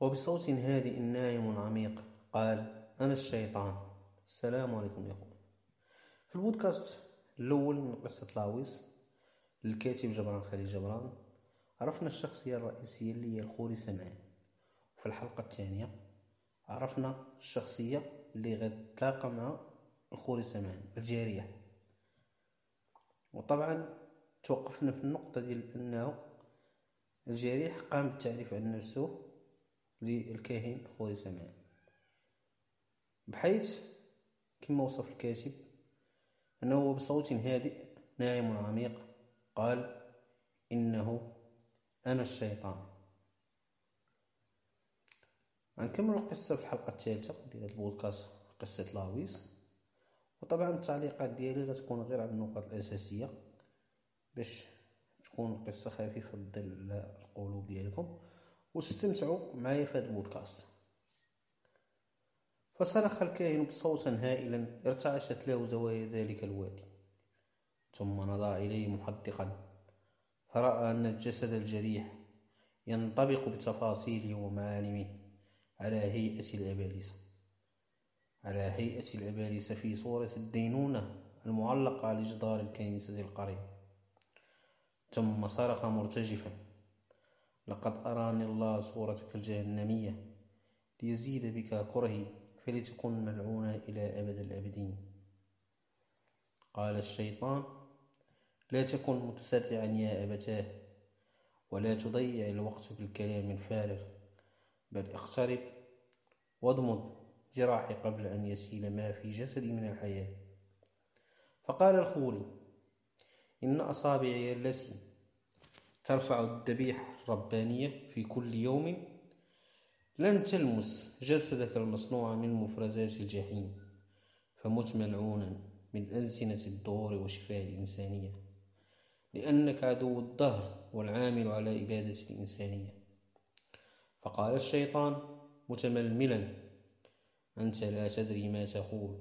وبصوت هادئ ناعم عميق قال أنا الشيطان. السلام عليكم يا أخوة في البودكاست الأول من قصة لاويس للكاتب جبران خليل جبران عرفنا الشخصية الرئيسية اللي هي الخوري سمعان. وفي الحلقة الثانية عرفنا الشخصية اللي غتلاقى مع الخوري سمعان الجارية. وطبعا توقفنا في النقطة ديال أنه الجريح قام بالتعريف عن نفسه للكاهن خوي سمعان بحيث كما وصف الكاتب أنه بصوت هادئ ناعم عميق قال إنه أنا الشيطان. غنكمل القصة في الحلقة الثالثة ديال البودكاست قصة لاويس. وطبعا التعليقات ديالي غتكون غير على النقط الأساسية باش تكون القصة خفيفة ضد القلوب ديالكم. واستمتعوا معايا في هذا البودكاست. فصرخ الكاهن بصوتا هائلا ارتعشت له زوايا ذلك الوادي. ثم نظر إليه محدقا. فرأى أن الجسد الجريح ينطبق بتفاصيله ومعالمه على هيئة الأبالسة على هيئة الأبالسة في صورة الدينونة المعلقة على جدار الكنيسة القريب ثم صرخ مرتجفا. لقد أراني الله صورتك الجهنمية ليزيد بك كرهي فلتكن ملعونا إلى أبد الأبدين. قال الشيطان لا تكن متسرعا يا أبتاه ولا تضيع الوقت بالكلام الفارغ بل اقترب واضمد جراحي قبل أن يسيل ما في جسدي من الحياة. فقال الخوري إن أصابعي التي ترفع الذبيحة الربانية في كل يوم. لن تلمس جسدك المصنوع من مفرزات الجحيم فمت ملعونا من ألسنة الدور وشفاء الإنسانية لأنك عدو الدهر والعامل على إبادة الإنسانية. فقال الشيطان متململا أنت لا تدري ما تقول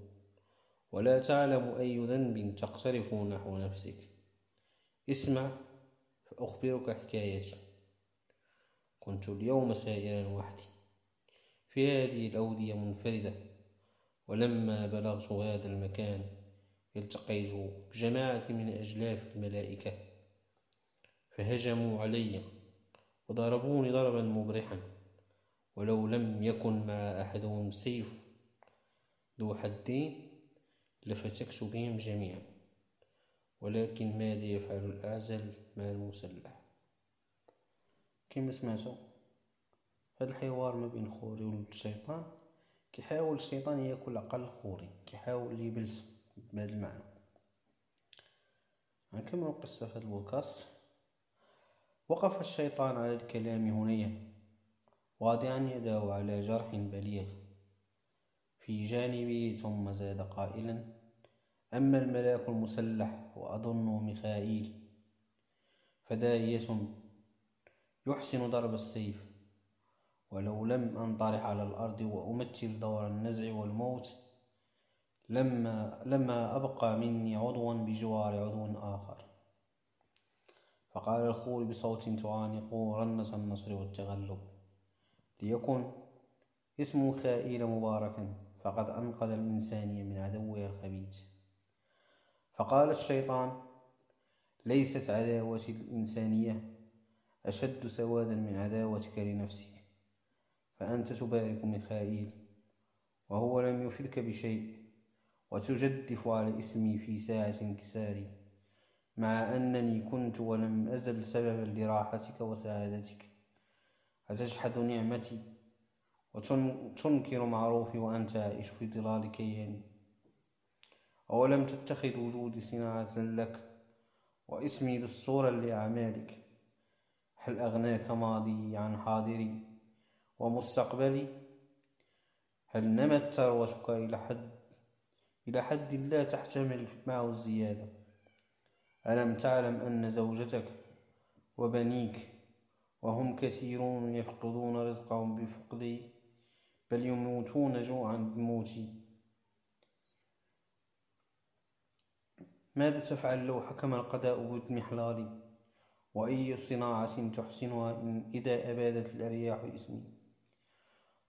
ولا تعلم أي ذنب تقترف نحو نفسك. اسمع فأخبرك حكايتي. كنت اليوم سائرا وحدي. في هذه الأودية منفردة. ولما بلغت هذا المكان التقيت بجماعة من أجلاف الملائكة. فهجموا علي وضربوني ضربا مبرحا. ولو لم يكن مع أحدهم سيف ذو حدين لفتكت بهم جميعا. ولكن ماذا يفعل الأعزل؟ مع المسلح كما سمعتوا هذا الحوار ما بين خوري والشيطان كيحاول الشيطان ياكل عقل خوري كيحاول يبلس بهذا المعنى. غنكملو القصة في هذا البودكاست. وقف الشيطان على الكلام هنيا واضعا يده على جرح بليغ. في جانبه ثم زاد قائلا أما الملاك المسلح وأظنه ميخائيل. فداعية يحسن ضرب السيف ولو لم أنطرح على الأرض وأمثل دور النزع والموت لما لما أبقى مني عضوا بجوار عضو آخر. فقال الخول بصوت تعانق رنة النصر والتغلب. ليكن اسم خائل مباركا فقد أنقذ الإنسانية من عدوها الخبيث. فقال الشيطان ليست عداوة الإنسانية. أشد سوادا من عداوتك لنفسك. فأنت تبارك ميخائيل وهو لم يفدك بشيء وتجدف على اسمي في ساعة انكساري مع أنني كنت ولم أزل سببا لراحتك وسعادتك. أتجحد نعمتي وتنكر معروفي وأنت عائش في ظلال كياني. أولم تتخذ وجودي صناعة لك؟ واسمي دستورا لأعمالك هل أغناك ماضي عن حاضري ومستقبلي؟ هل نمت ثروتك إلى حد إلى حد لا تحتمل معه الزيادة؟ ألم تعلم أن زوجتك وبنيك وهم كثيرون يفقدون رزقهم بفقدي بل يموتون جوعا بموتي. ماذا تفعل لو حكم القضاء بإضمحلالي وأي صناعة تحسنها إن إذا أبادت الأرياح اسمي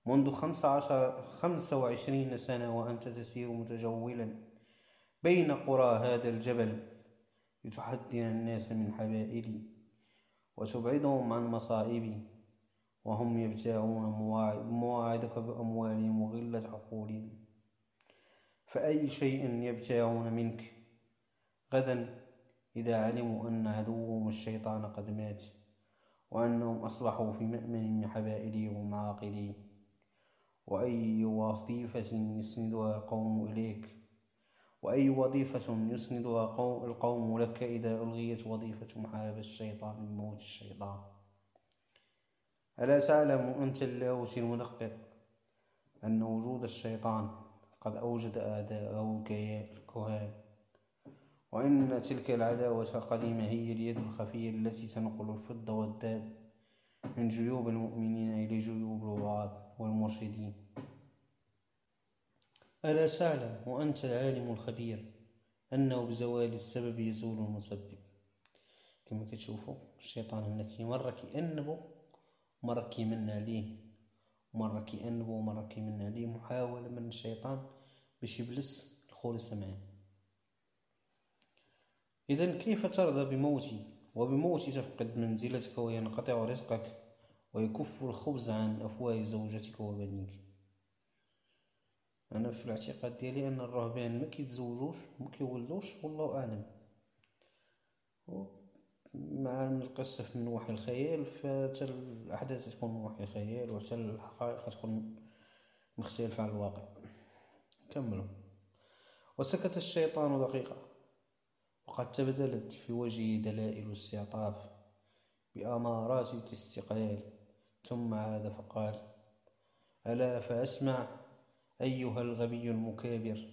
منذ خمس, عشر خمس وعشرين سنة وأنت تسير متجولا بين قرى هذا الجبل لتحدث الناس من حبائلي وتبعدهم عن مصائبي وهم يبتاعون مواعدك بأموالهم وغلة عقولهم فأي شيء يبتاعون منك غدا إذا علموا أن عدوهم الشيطان قد مات وأنهم أصبحوا في مأمن من حبائلهم ومعاقلهم وأي وظيفة يسندها القوم إليك؟ وأي وظيفة يسندها القوم لك إذا ألغيت وظيفة محاربة الشيطان من موت الشيطان. ألا تعلم أنت اللاوس المدقق أن وجود الشيطان قد أوجد أعداءه الكهان وإن تلك العداوة القديمة هي اليد الخفية التي تنقل الفضة والذهب من جيوب المؤمنين إلى جيوب الوعاظ والمرشدين. ألا تعلم وأنت العالم الخبير أنه بزوال السبب يزول المسبب. كما كتشوفوا الشيطان هنا مرة كيأنبو مرة كيمن عليه مرة كيأنبو ومرة كيمن عليه محاولة من الشيطان باش يبلس الخورس معاه إذا كيف ترضى بموتي؟ وبموتي تفقد منزلتك وينقطع رزقك ويكف الخبز عن أفواه زوجتك وبنيك. أنا في الاعتقاد ديالي أن الرهبان ما كيتزوجوش ما كيولدوش والله أعلم. مع أن القصة من وحي الخيال فتا الأحداث تكون من وحي الخيال وحتى الحقائق تكون مختلفة عن الواقع. كملوا. وسكت الشيطان دقيقة. وقد تبدلت في وجهه دلائل الاستعطاف بأمارات الاستقلال. ثم عاد فقال ألا فأسمع أيها الغبي المكابر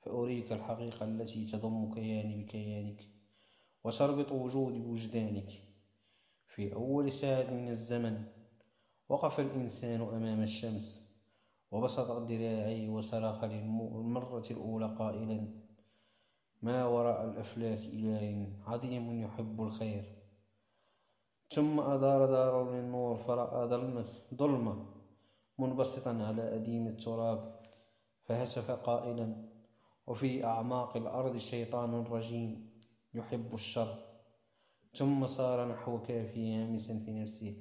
فأريك الحقيقة التي تضم كياني بكيانك وتربط وجودي بوجدانك. في أول ساعة من الزمن وقف الإنسان أمام الشمس وبسط ذراعيه وصرخ للمرة الأولى قائلا ما وراء الأفلاك إله عظيم يحب الخير. ثم أدار دار للنور فرأى ظلمة ظلمة منبسطا على أديم التراب فهتف قائلا وفي أعماق الأرض شيطان رجيم يحب الشر. ثم صار نحو كافي هامسا في نفسه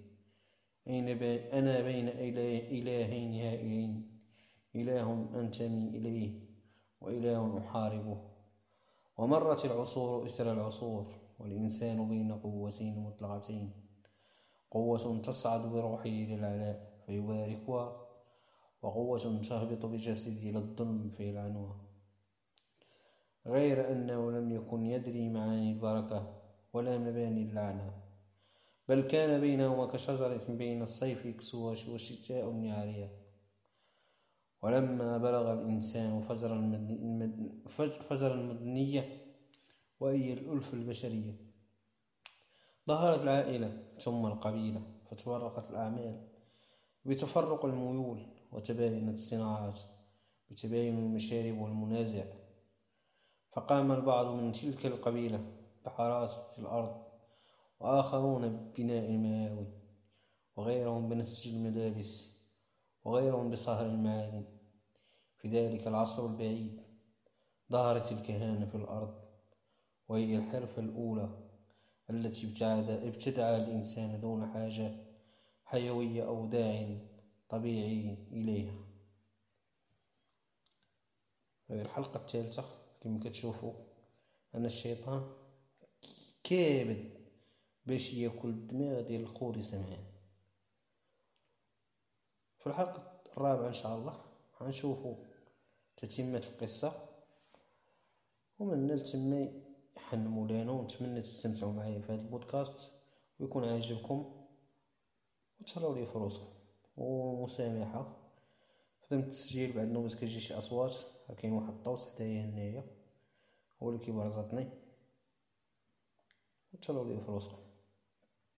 أين أنا بين إلهين هائلين إله أنتمي إليه وإله أحاربه. ومرت العصور إثر العصور والإنسان بين قوتين مطلقتين. قوة تصعد بروحه إلى العلاء فيباركها وقوة تهبط بجسده إلى الظلم فيلعنها غير أنه لم يكن يدري معاني البركة ولا مباني اللعنة بل كان بينهما كشجرة بين الصيف يكسوها وشتاء يعريها ولما بلغ الإنسان فجر, فجر المدنية وهي الألف البشرية. ظهرت العائلة ثم القبيلة فتفرقت الأعمال بتفرق الميول وتباينت الصناعات بتباين المشارب والمنازع. فقام البعض من تلك القبيلة بحراسة الأرض وآخرون ببناء المآوي وغيرهم بنسج الملابس وغيرهم بصهر المعادن. في ذلك العصر البعيد ظهرت الكهانة في الأرض وهي الحرفة الأولى التي ابتدع الإنسان دون حاجة حيوية أو داع طبيعي إليها. هذه الحلقة الثالثة كما كتشوفوا أن الشيطان كابد باش يأكل الدماغ ديال الخوري سمعان. في الحلقة الرابعة إن شاء الله غنشوفوا تتمة القصة. ومن لتما يحن مولانا ونتمنى تستمتعوا معايا في هذا البودكاست ويكون عاجبكم وتهلاو لي فروسكم ومسامحة. خدمت التسجيل بعد نوبة كتجي شي أصوات كاين واحد الطوس حدايا هنايا هو اللي كيبرزطني. وتهلاو لي فروسكم